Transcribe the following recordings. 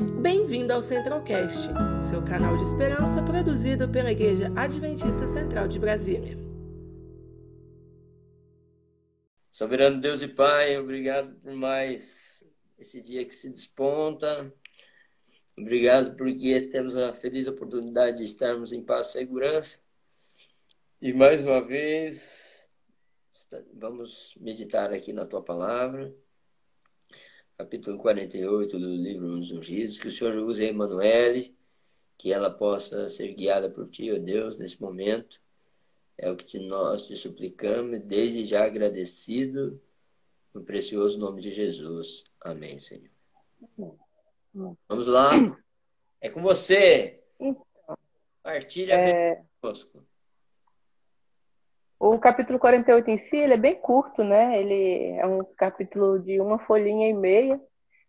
Bem-vindo ao Centralcast, seu canal de esperança produzido pela Igreja Adventista Central de Brasília. Soberano Deus e Pai, obrigado por mais esse dia que se desponta. Obrigado porque temos a feliz oportunidade de estarmos em paz e segurança. E mais uma vez, vamos meditar aqui na tua palavra capítulo 48 do livro dos Ungidos, que o Senhor use a Emanuele, que ela possa ser guiada por Ti, ó Deus, nesse momento. É o que nós te suplicamos, desde já agradecido, no precioso nome de Jesus. Amém, Senhor. Vamos lá. É com você. Então, Partilha é... conosco. O capítulo 48 em si, ele é bem curto, né? Ele é um capítulo de uma folhinha e meia,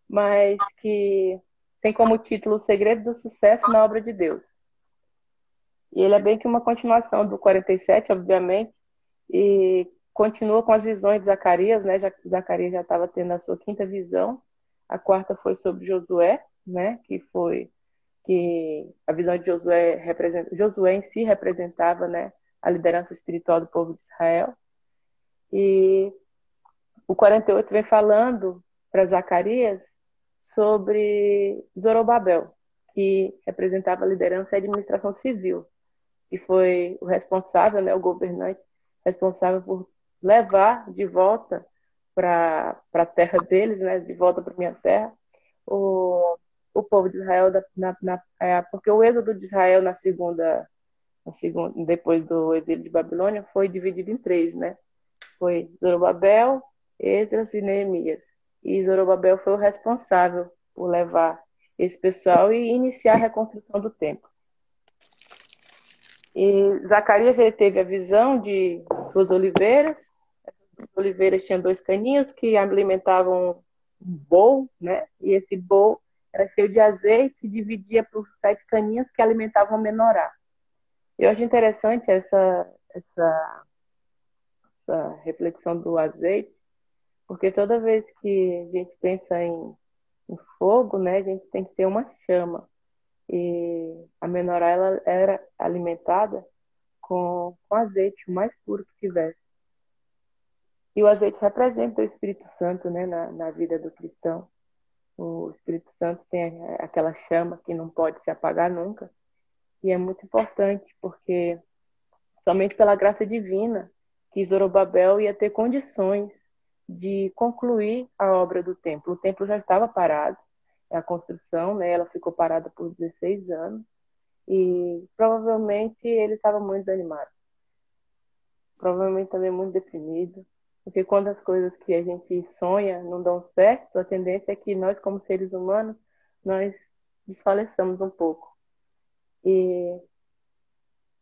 mas que tem como título O Segredo do Sucesso na Obra de Deus. E ele é bem que uma continuação do 47, obviamente, e continua com as visões de Zacarias, né? Já, Zacarias já estava tendo a sua quinta visão. A quarta foi sobre Josué, né? Que foi que a visão de Josué representa, Josué em si representava, né? A liderança espiritual do povo de Israel. E o 48 vem falando para Zacarias sobre Zorobabel, que representava a liderança e administração civil, e foi o responsável, né, o governante responsável por levar de volta para a terra deles, né, de volta para minha terra, o, o povo de Israel, na, na, é, porque o êxodo de Israel na segunda segundo, depois do exílio de Babilônia, foi dividido em três, né? Foi Zorobabel, Esdras e Neemias. E Zorobabel foi o responsável por levar esse pessoal e iniciar a reconstrução do templo. E Zacarias ele teve a visão de duas oliveiras. As oliveiras tinham dois caninhos que alimentavam um bowl, né? E esse bowl era cheio de azeite e dividia por sete caninhos que alimentavam a menorá. Eu acho interessante essa, essa, essa reflexão do azeite, porque toda vez que a gente pensa em, em fogo, né, a gente tem que ter uma chama. E a menorá ela era alimentada com, com azeite, o mais puro que tivesse. E o azeite representa o Espírito Santo né, na, na vida do cristão. O Espírito Santo tem aquela chama que não pode se apagar nunca. E é muito importante, porque somente pela graça divina que Zorobabel ia ter condições de concluir a obra do templo. O templo já estava parado, a construção, né, ela ficou parada por 16 anos, e provavelmente ele estava muito desanimado. Provavelmente também muito deprimido, porque quando as coisas que a gente sonha não dão certo, a tendência é que nós, como seres humanos, nós desfaleçamos um pouco. E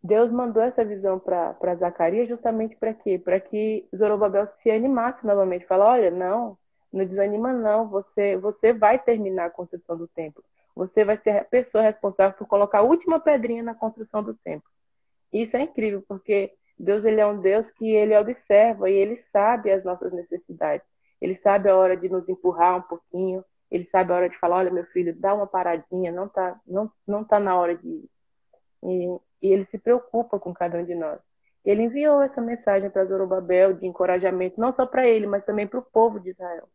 Deus mandou essa visão para Zacarias justamente para quê? Para que Zorobabel se animasse novamente. Falar, olha, não, não desanima não, você, você vai terminar a construção do templo. Você vai ser a pessoa responsável por colocar a última pedrinha na construção do templo. Isso é incrível, porque Deus ele é um Deus que ele observa e ele sabe as nossas necessidades. Ele sabe a hora de nos empurrar um pouquinho, ele sabe a hora de falar, olha, meu filho, dá uma paradinha, não tá, não, não tá na hora de ir. E, e ele se preocupa com cada um de nós. Ele enviou essa mensagem para Zorobabel de encorajamento, não só para ele, mas também para o povo de Israel.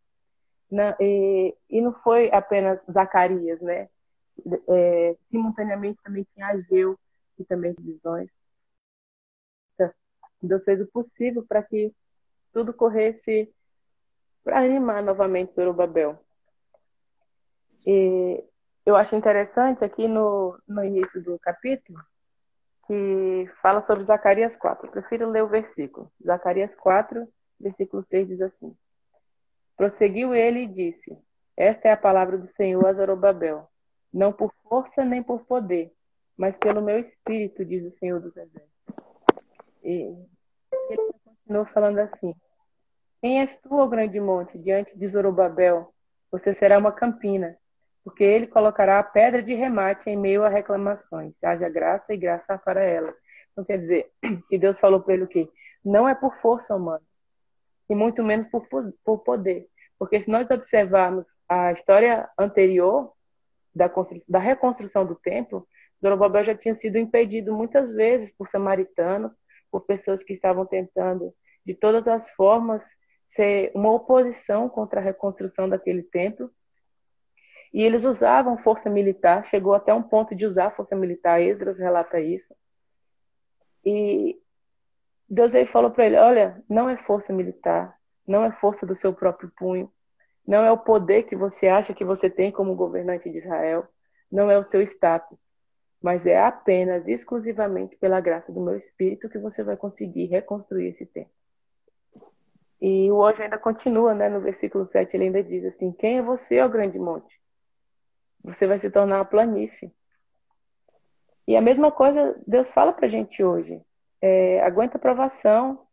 Na, e, e, não foi apenas Zacarias, né? É, simultaneamente também tinha Ageu, e também visões. Então, Deus fez o possível para que tudo corresse para animar novamente Zorobabel. E eu acho interessante aqui no, no início do capítulo que fala sobre Zacarias 4. Eu prefiro ler o versículo. Zacarias 4, versículo 6 diz assim: Prosseguiu ele e disse: Esta é a palavra do Senhor a Zorobabel, não por força nem por poder, mas pelo meu espírito, diz o Senhor dos Exércitos. E ele continuou falando assim: Quem és tu, ó grande monte, diante de Zorobabel? Você será uma campina porque ele colocará a pedra de remate em meio a reclamações. Haja graça e graça para ela. Então, quer dizer, que Deus falou para ele o quê? Não é por força humana, e muito menos por, por poder. Porque se nós observarmos a história anterior, da, da reconstrução do templo, Zorobabel já tinha sido impedido muitas vezes por samaritanos, por pessoas que estavam tentando, de todas as formas, ser uma oposição contra a reconstrução daquele templo. E eles usavam força militar, chegou até um ponto de usar força militar, Esdras relata isso. E Deus aí falou para ele: olha, não é força militar, não é força do seu próprio punho, não é o poder que você acha que você tem como governante de Israel, não é o seu status, mas é apenas, exclusivamente pela graça do meu Espírito que você vai conseguir reconstruir esse templo. E o hoje ainda continua, né? No versículo 7 ele ainda diz assim: Quem é você, ó grande monte? Você vai se tornar uma planície. E a mesma coisa Deus fala pra gente hoje. É, aguenta a provação.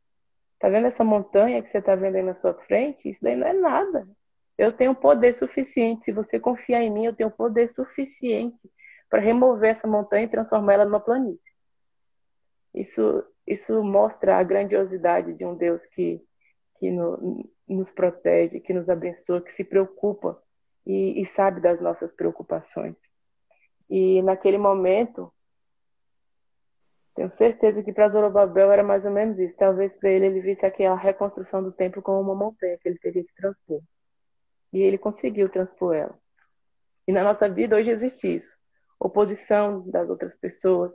Tá vendo essa montanha que você tá vendo aí na sua frente? Isso daí não é nada. Eu tenho poder suficiente. Se você confiar em mim, eu tenho poder suficiente para remover essa montanha e transformá-la numa planície. Isso, isso mostra a grandiosidade de um Deus que que no, nos protege, que nos abençoa, que se preocupa e, e sabe das nossas preocupações. E naquele momento, tenho certeza que para Zorobabel era mais ou menos isso. Talvez para ele ele visse aquela reconstrução do templo como uma montanha que ele teria que transpor. E ele conseguiu transpor ela. E na nossa vida hoje existe isso. Oposição das outras pessoas,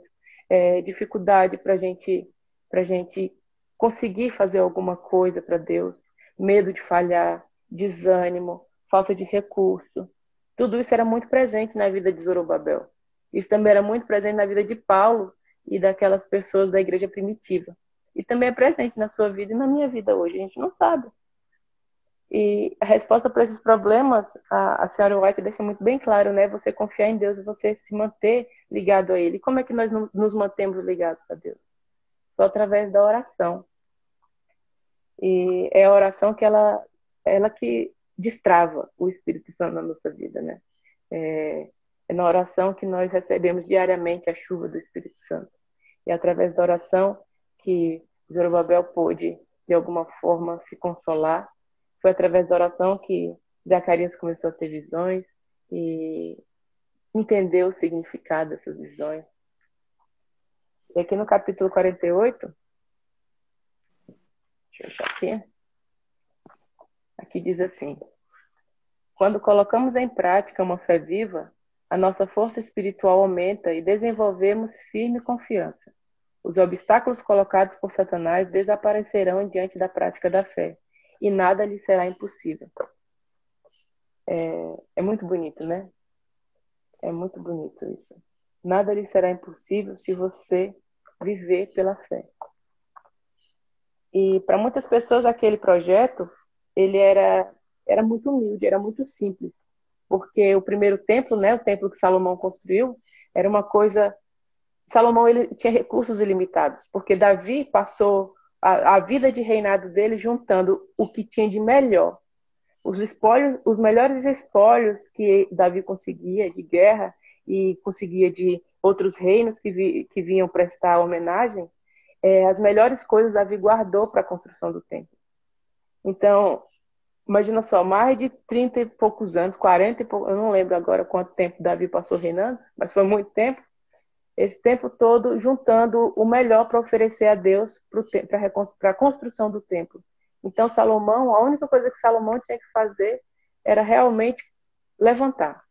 é, dificuldade para gente, a gente conseguir fazer alguma coisa para Deus, medo de falhar, desânimo, falta de recurso. Tudo isso era muito presente na vida de Zorobabel. Isso também era muito presente na vida de Paulo e daquelas pessoas da igreja primitiva. E também é presente na sua vida e na minha vida hoje. A gente não sabe. E a resposta para esses problemas, a, a senhora White deixa muito bem claro, né? Você confiar em Deus e você se manter ligado a Ele. Como é que nós nos mantemos ligados a Deus? Só através da oração. E é a oração que ela, ela que destrava o Espírito Santo na nossa vida, né? É, é na oração que nós recebemos diariamente a chuva do Espírito Santo. E é através da oração que Zorobabel pôde, de alguma forma, se consolar. Foi através da oração que Zacarias começou a ter visões e entendeu o significado dessas visões. E aqui no capítulo 48, deixa eu achar aqui. Aqui diz assim: Quando colocamos em prática uma fé viva, a nossa força espiritual aumenta e desenvolvemos firme confiança. Os obstáculos colocados por Satanás desaparecerão diante da prática da fé, e nada lhe será impossível. É, é muito bonito, né? É muito bonito isso. Nada lhe será impossível se você viver pela fé. E para muitas pessoas aquele projeto, ele era era muito humilde, era muito simples, porque o primeiro templo, né, o templo que Salomão construiu, era uma coisa Salomão ele tinha recursos ilimitados, porque Davi passou a, a vida de reinado dele juntando o que tinha de melhor, os espólios, os melhores espólios que Davi conseguia de guerra e conseguia de outros reinos que, vi, que vinham prestar homenagem, é, as melhores coisas Davi guardou para a construção do templo. Então, imagina só, mais de 30 e poucos anos, 40 e poucos, eu não lembro agora quanto tempo Davi passou reinando, mas foi muito tempo. Esse tempo todo juntando o melhor para oferecer a Deus para a construção do templo. Então, Salomão, a única coisa que Salomão tinha que fazer era realmente levantar.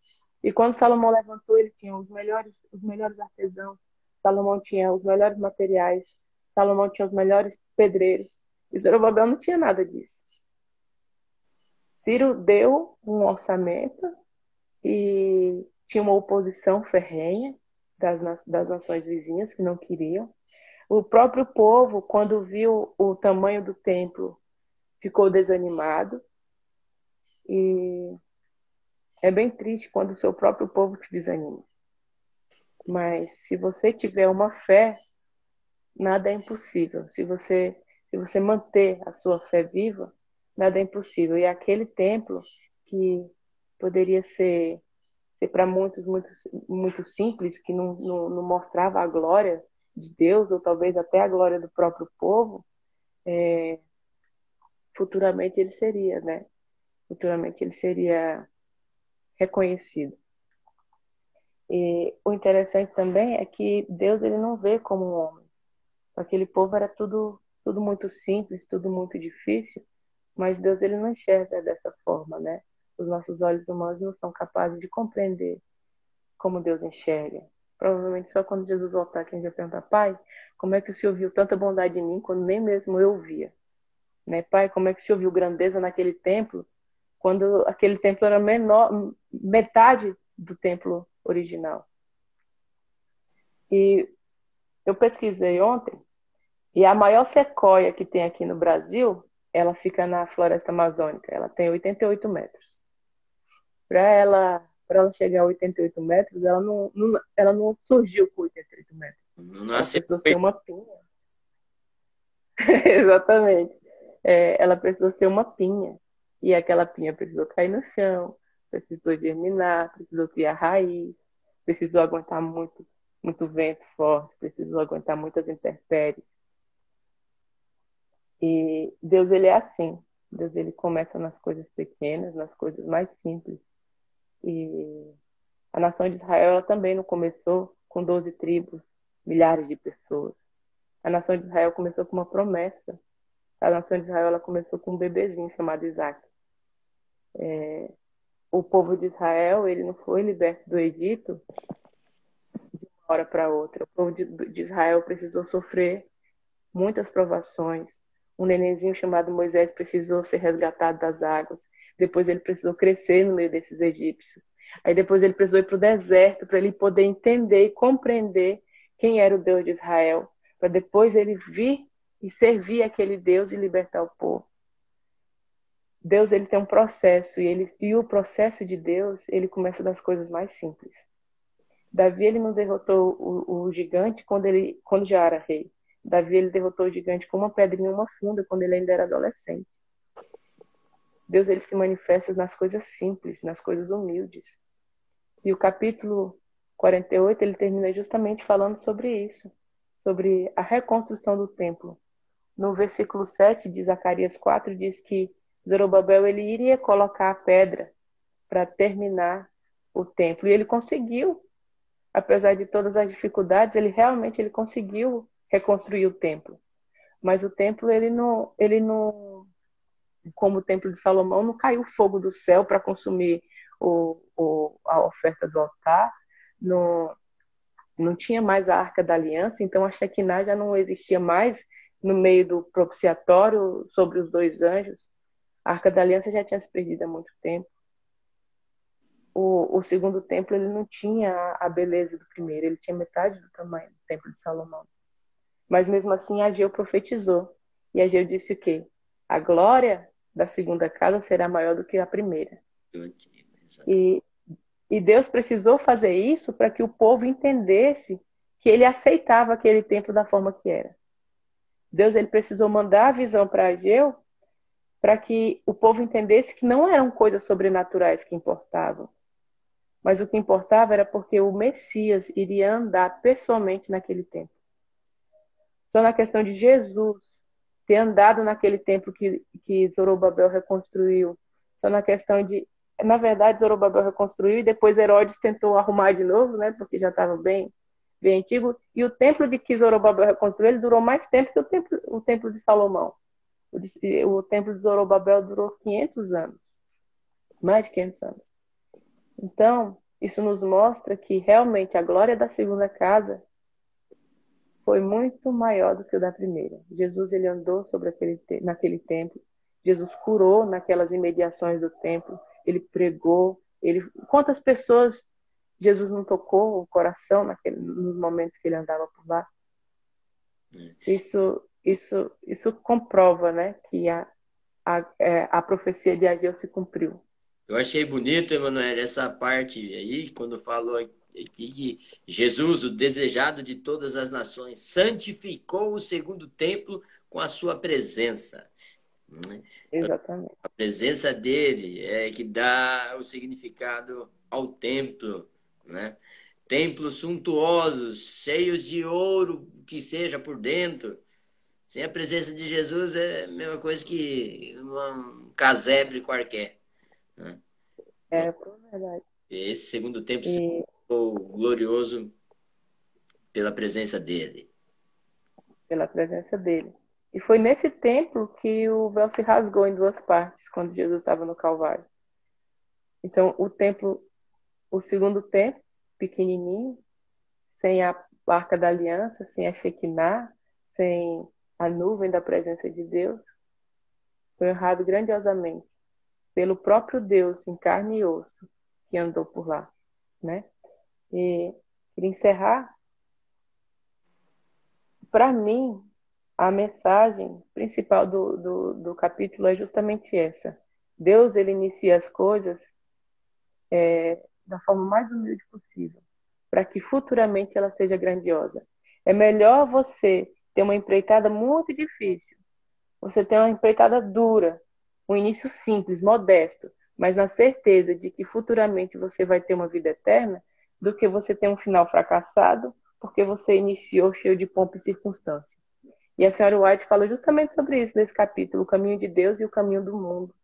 E quando Salomão levantou, ele tinha os melhores, os melhores artesãos, Salomão tinha os melhores materiais, Salomão tinha os melhores pedreiros. E Zorobabel não tinha nada disso. Ciro deu um orçamento e tinha uma oposição ferrenha das, das nações vizinhas que não queriam. O próprio povo, quando viu o tamanho do templo, ficou desanimado. E é bem triste quando o seu próprio povo te desanima. Mas se você tiver uma fé nada é impossível. Se você, se você manter a sua fé viva, nada é impossível. E aquele templo que poderia ser, ser para muitos muito, muito simples, que não, não, não, mostrava a glória de Deus, ou talvez até a glória do próprio povo, é, futuramente ele seria, né? Futuramente ele seria reconhecido. E o interessante também é que Deus ele não vê como um homem. Aquele povo era tudo tudo muito simples, tudo muito difícil, mas Deus ele não enxerga dessa forma, né? Os nossos olhos humanos não são capazes de compreender como Deus enxerga. Provavelmente só quando Jesus voltar que a gente vai perguntar, Pai, como é que o Senhor viu tanta bondade em mim quando nem mesmo eu via? Né? Pai, como é que o Senhor viu grandeza naquele templo quando aquele templo era menor, metade do templo original? E eu pesquisei ontem e a maior sequoia que tem aqui no Brasil, ela fica na floresta amazônica. Ela tem 88 metros. Para ela, para ela chegar a 88 metros, ela não, não, ela não surgiu com 88 metros. Não ela precisou ser uma pinha. Exatamente. É, ela precisou ser uma pinha. E aquela pinha precisou cair no chão, precisou germinar, precisou criar raiz, precisou aguentar muito, muito vento forte, precisou aguentar muitas intempéries. E Deus ele é assim. Deus ele começa nas coisas pequenas, nas coisas mais simples. E a nação de Israel ela também não começou com 12 tribos, milhares de pessoas. A nação de Israel começou com uma promessa. A nação de Israel ela começou com um bebezinho chamado Isaac. É, o povo de Israel ele não foi liberto do Egito de uma hora para outra. O povo de, de Israel precisou sofrer muitas provações, um nenenzinho chamado Moisés precisou ser resgatado das águas. Depois ele precisou crescer no meio desses egípcios. Aí depois ele precisou ir para o deserto para ele poder entender e compreender quem era o Deus de Israel. Para depois ele vir e servir aquele Deus e libertar o povo. Deus ele tem um processo e, ele, e o processo de Deus ele começa das coisas mais simples. Davi ele não derrotou o, o gigante quando ele quando já era rei. Davi ele derrotou o gigante com uma pedrinha e uma funda quando ele ainda era adolescente. Deus ele se manifesta nas coisas simples, nas coisas humildes. E o capítulo 48 ele termina justamente falando sobre isso, sobre a reconstrução do templo. No versículo 7 de Zacarias 4 diz que Zorobabel ele iria colocar a pedra para terminar o templo e ele conseguiu. Apesar de todas as dificuldades, ele realmente ele conseguiu reconstruir o templo. Mas o templo, ele não, ele não, como o templo de Salomão, não caiu fogo do céu para consumir o, o, a oferta do altar, não, não tinha mais a arca da aliança, então a Shekinah já não existia mais no meio do propiciatório sobre os dois anjos. A arca da aliança já tinha se perdido há muito tempo. O, o segundo templo ele não tinha a beleza do primeiro, ele tinha metade do tamanho do templo de Salomão. Mas mesmo assim Ageu profetizou. E Ageu disse o quê? A glória da segunda casa será maior do que a primeira. E, e Deus precisou fazer isso para que o povo entendesse que ele aceitava aquele templo da forma que era. Deus ele precisou mandar a visão para Ageu para que o povo entendesse que não eram coisas sobrenaturais que importavam, mas o que importava era porque o Messias iria andar pessoalmente naquele templo só na questão de Jesus ter andado naquele templo que, que Zorobabel reconstruiu, só na questão de. Na verdade, Zorobabel reconstruiu e depois Herodes tentou arrumar de novo, né, porque já estava bem, bem antigo. E o templo de que Zorobabel reconstruiu ele durou mais tempo que o templo, o templo de Salomão. O, de, o templo de Zorobabel durou 500 anos mais de 500 anos. Então, isso nos mostra que realmente a glória da segunda casa foi muito maior do que o da primeira. Jesus ele andou sobre aquele naquele templo, Jesus curou naquelas imediações do templo, ele pregou, ele quantas pessoas Jesus não tocou o coração naquele, nos momentos que ele andava por lá. Isso isso isso comprova, né, que a a, é, a profecia de Ageu se cumpriu. Eu achei bonito, Emanuel, essa parte aí, quando falou que Jesus, o desejado de todas as nações, santificou o segundo templo com a sua presença. Exatamente. A presença dele é que dá o significado ao templo, né? Templos suntuosos, cheios de ouro que seja por dentro. Sem a presença de Jesus é a mesma coisa que um casebre qualquer. Né? É, por verdade. Esse segundo templo e glorioso pela presença dele. Pela presença dele. E foi nesse templo que o véu se rasgou em duas partes, quando Jesus estava no Calvário. Então, o templo, o segundo templo, pequenininho, sem a arca da aliança, sem a Shekinah, sem a nuvem da presença de Deus, foi honrado grandiosamente pelo próprio Deus em carne e osso que andou por lá, né? E queria encerrar. Para mim, a mensagem principal do, do, do, capítulo é justamente essa. Deus ele inicia as coisas é, da forma mais humilde possível, para que futuramente ela seja grandiosa. É melhor você ter uma empreitada muito difícil, você ter uma empreitada dura, um início simples, modesto, mas na certeza de que futuramente você vai ter uma vida eterna, do que você ter um final fracassado porque você iniciou cheio de pompa e circunstância. E a senhora White fala justamente sobre isso nesse capítulo, o caminho de Deus e o caminho do mundo.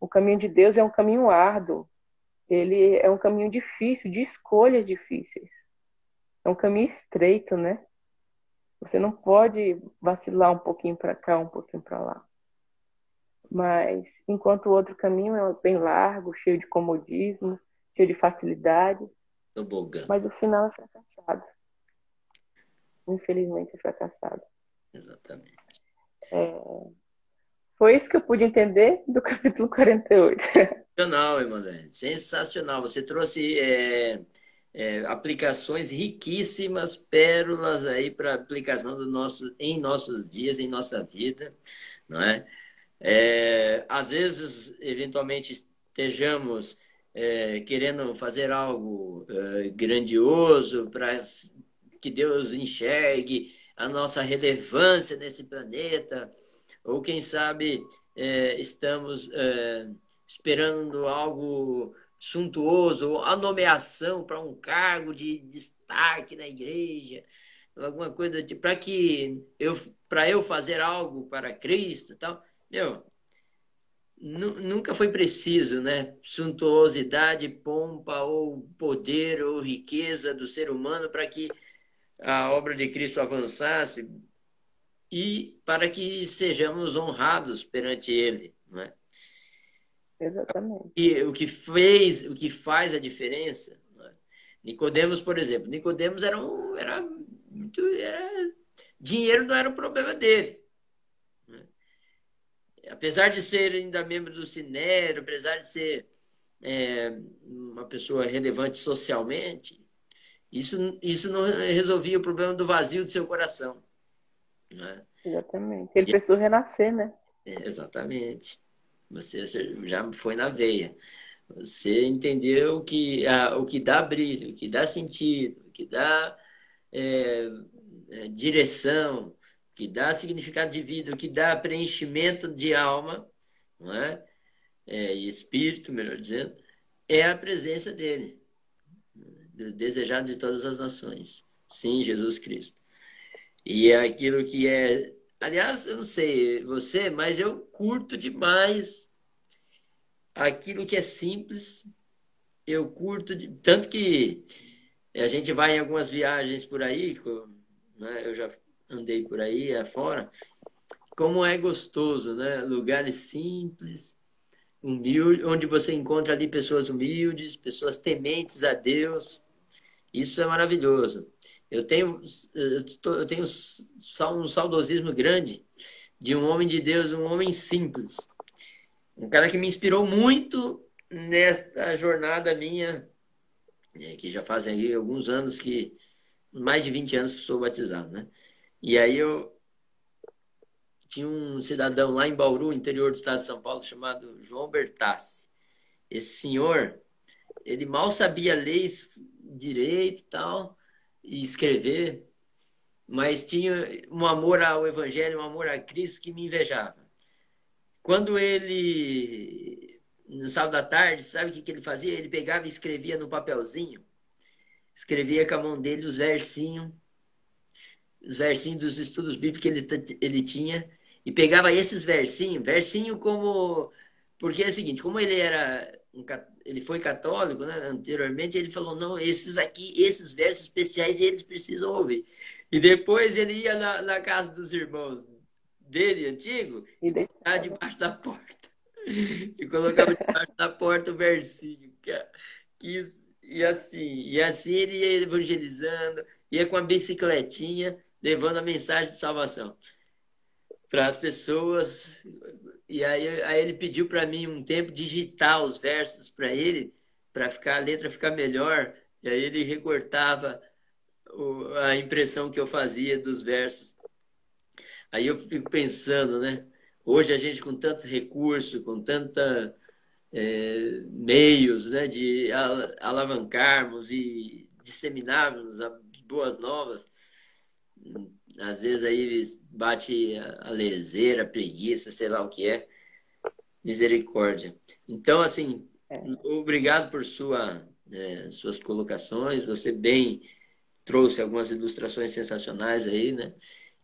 O caminho de Deus é um caminho árduo, ele é um caminho difícil, de escolhas difíceis. É um caminho estreito, né? Você não pode vacilar um pouquinho para cá, um pouquinho para lá. Mas enquanto o outro caminho é bem largo, cheio de comodismo, cheio de facilidade, mas o final é fracassado. Infelizmente é fracassado. Exatamente. É... Foi isso que eu pude entender do capítulo 48. Sensacional, Emanuel. Sensacional. Você trouxe é, é, aplicações riquíssimas, pérolas aí para aplicação do nosso, em nossos dias, em nossa vida, não é? é às vezes, eventualmente, estejamos é, querendo fazer algo é, grandioso para que Deus enxergue a nossa relevância nesse planeta, ou quem sabe é, estamos é, esperando algo suntuoso, ou a nomeação para um cargo de destaque na igreja, alguma coisa tipo, para que eu para eu fazer algo para Cristo, tal. Meu, nunca foi preciso, né? Suntuosidade, pompa ou poder ou riqueza do ser humano para que a obra de Cristo avançasse e para que sejamos honrados perante Ele, né? Exatamente. E o que fez, o que faz a diferença, né? Nicodemos, por exemplo, Nicodemos era um, era muito, era dinheiro não era o problema dele apesar de ser ainda membro do Sinédrio, apesar de ser é, uma pessoa relevante socialmente, isso, isso não resolvia o problema do vazio do seu coração. Né? Exatamente. Ele e, precisou renascer, né? É, exatamente. Você já foi na veia. Você entendeu que a, o que dá brilho, o que dá sentido, o que dá é, é, direção, que dá significado de vida, que dá preenchimento de alma, não é? é e espírito, melhor dizendo, é a presença dele, desejado de todas as nações. Sim, Jesus Cristo. E é aquilo que é. Aliás, eu não sei você, mas eu curto demais aquilo que é simples. Eu curto, de... tanto que a gente vai em algumas viagens por aí, né? eu já andei por aí afora, como é gostoso, né? Lugares simples, humildes, onde você encontra ali pessoas humildes, pessoas tementes a Deus. Isso é maravilhoso. Eu tenho, eu tenho um saudosismo grande de um homem de Deus, um homem simples. Um cara que me inspirou muito nesta jornada minha, né, que já fazem alguns anos que, mais de 20 anos que sou batizado, né? E aí eu tinha um cidadão lá em Bauru, interior do estado de São Paulo, chamado João Bertassi. Esse senhor, ele mal sabia ler direito e tal, e escrever, mas tinha um amor ao evangelho, um amor a Cristo que me invejava. Quando ele, no sábado da tarde, sabe o que, que ele fazia? Ele pegava e escrevia no papelzinho, escrevia com a mão dele os versinhos os versinhos dos estudos bíblicos que ele, ele tinha e pegava esses versinhos, versinho como. Porque é o seguinte, como ele era um, ele foi católico, né? Anteriormente ele falou não, esses aqui, esses versos especiais eles precisam ouvir. E depois ele ia na, na casa dos irmãos dele antigo e deixava debaixo da porta e colocava debaixo da porta o versinho que, que e assim e assim ele ia evangelizando, ia com a bicicletinha levando a mensagem de salvação para as pessoas. E aí, aí ele pediu para mim um tempo digitar os versos para ele, para ficar a letra ficar melhor. E aí ele recortava o, a impressão que eu fazia dos versos. Aí eu fico pensando, né? Hoje a gente com tantos recursos, com tanta é, meios, né, de alavancarmos e disseminarmos as boas novas, às vezes aí bate a leseira, a preguiça, sei lá o que é. Misericórdia. Então, assim, é. obrigado por sua, é, suas colocações. Você bem trouxe algumas ilustrações sensacionais aí, né?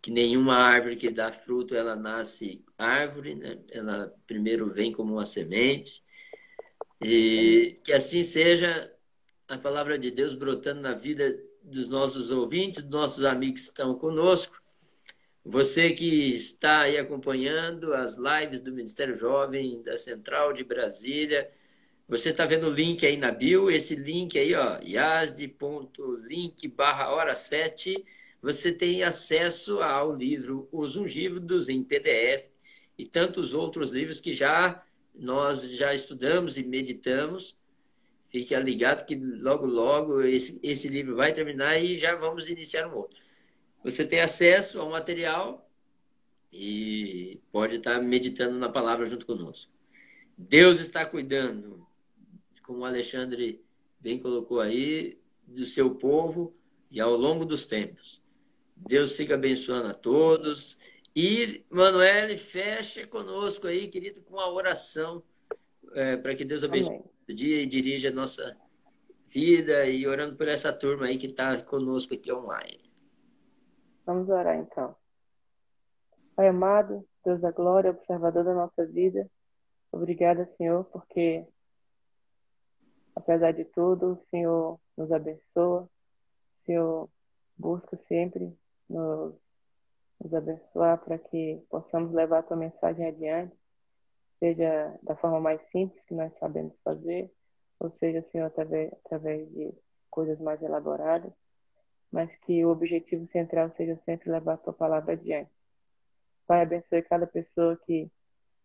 Que nenhuma árvore que dá fruto, ela nasce árvore, né? Ela primeiro vem como uma semente. E que assim seja a palavra de Deus brotando na vida dos nossos ouvintes, dos nossos amigos que estão conosco. Você que está aí acompanhando as lives do Ministério Jovem da Central de Brasília, você está vendo o link aí na bio, esse link aí, ó, yasde.link barra hora 7, você tem acesso ao livro Os Ungívidos em PDF e tantos outros livros que já nós já estudamos e meditamos Fique ligado que logo, logo esse, esse livro vai terminar e já vamos iniciar um outro. Você tem acesso ao material e pode estar meditando na palavra junto conosco. Deus está cuidando, como o Alexandre bem colocou aí, do seu povo e ao longo dos tempos. Deus siga abençoando a todos. E, Manuel, feche conosco aí, querido, com a oração é, para que Deus abençoe Amém dia e dirige a nossa vida e orando por essa turma aí que está conosco aqui online. Vamos orar então. Pai amado, Deus da glória, observador da nossa vida, obrigada, Senhor, porque apesar de tudo, o Senhor nos abençoa, o Senhor busca sempre nos, nos abençoar para que possamos levar a tua mensagem adiante seja da forma mais simples que nós sabemos fazer, ou seja, Senhor, através, através de coisas mais elaboradas, mas que o objetivo central seja sempre levar a tua palavra adiante. Pai, abençoe cada pessoa que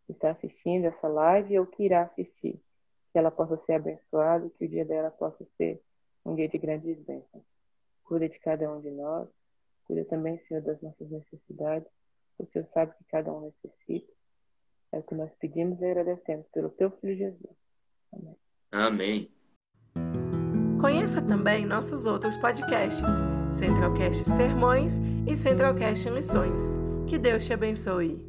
está assistindo essa live ou que irá assistir, que ela possa ser abençoada, que o dia dela possa ser um dia de grandes bênçãos. Cuida de cada um de nós, cuida também, Senhor, das nossas necessidades, o Senhor sabe que cada um necessita. É o que nós pedimos e agradecemos pelo teu Filho Jesus. Amém. Amém. Conheça também nossos outros podcasts, Centralcast Sermões e Centralcast Missões. Que Deus te abençoe.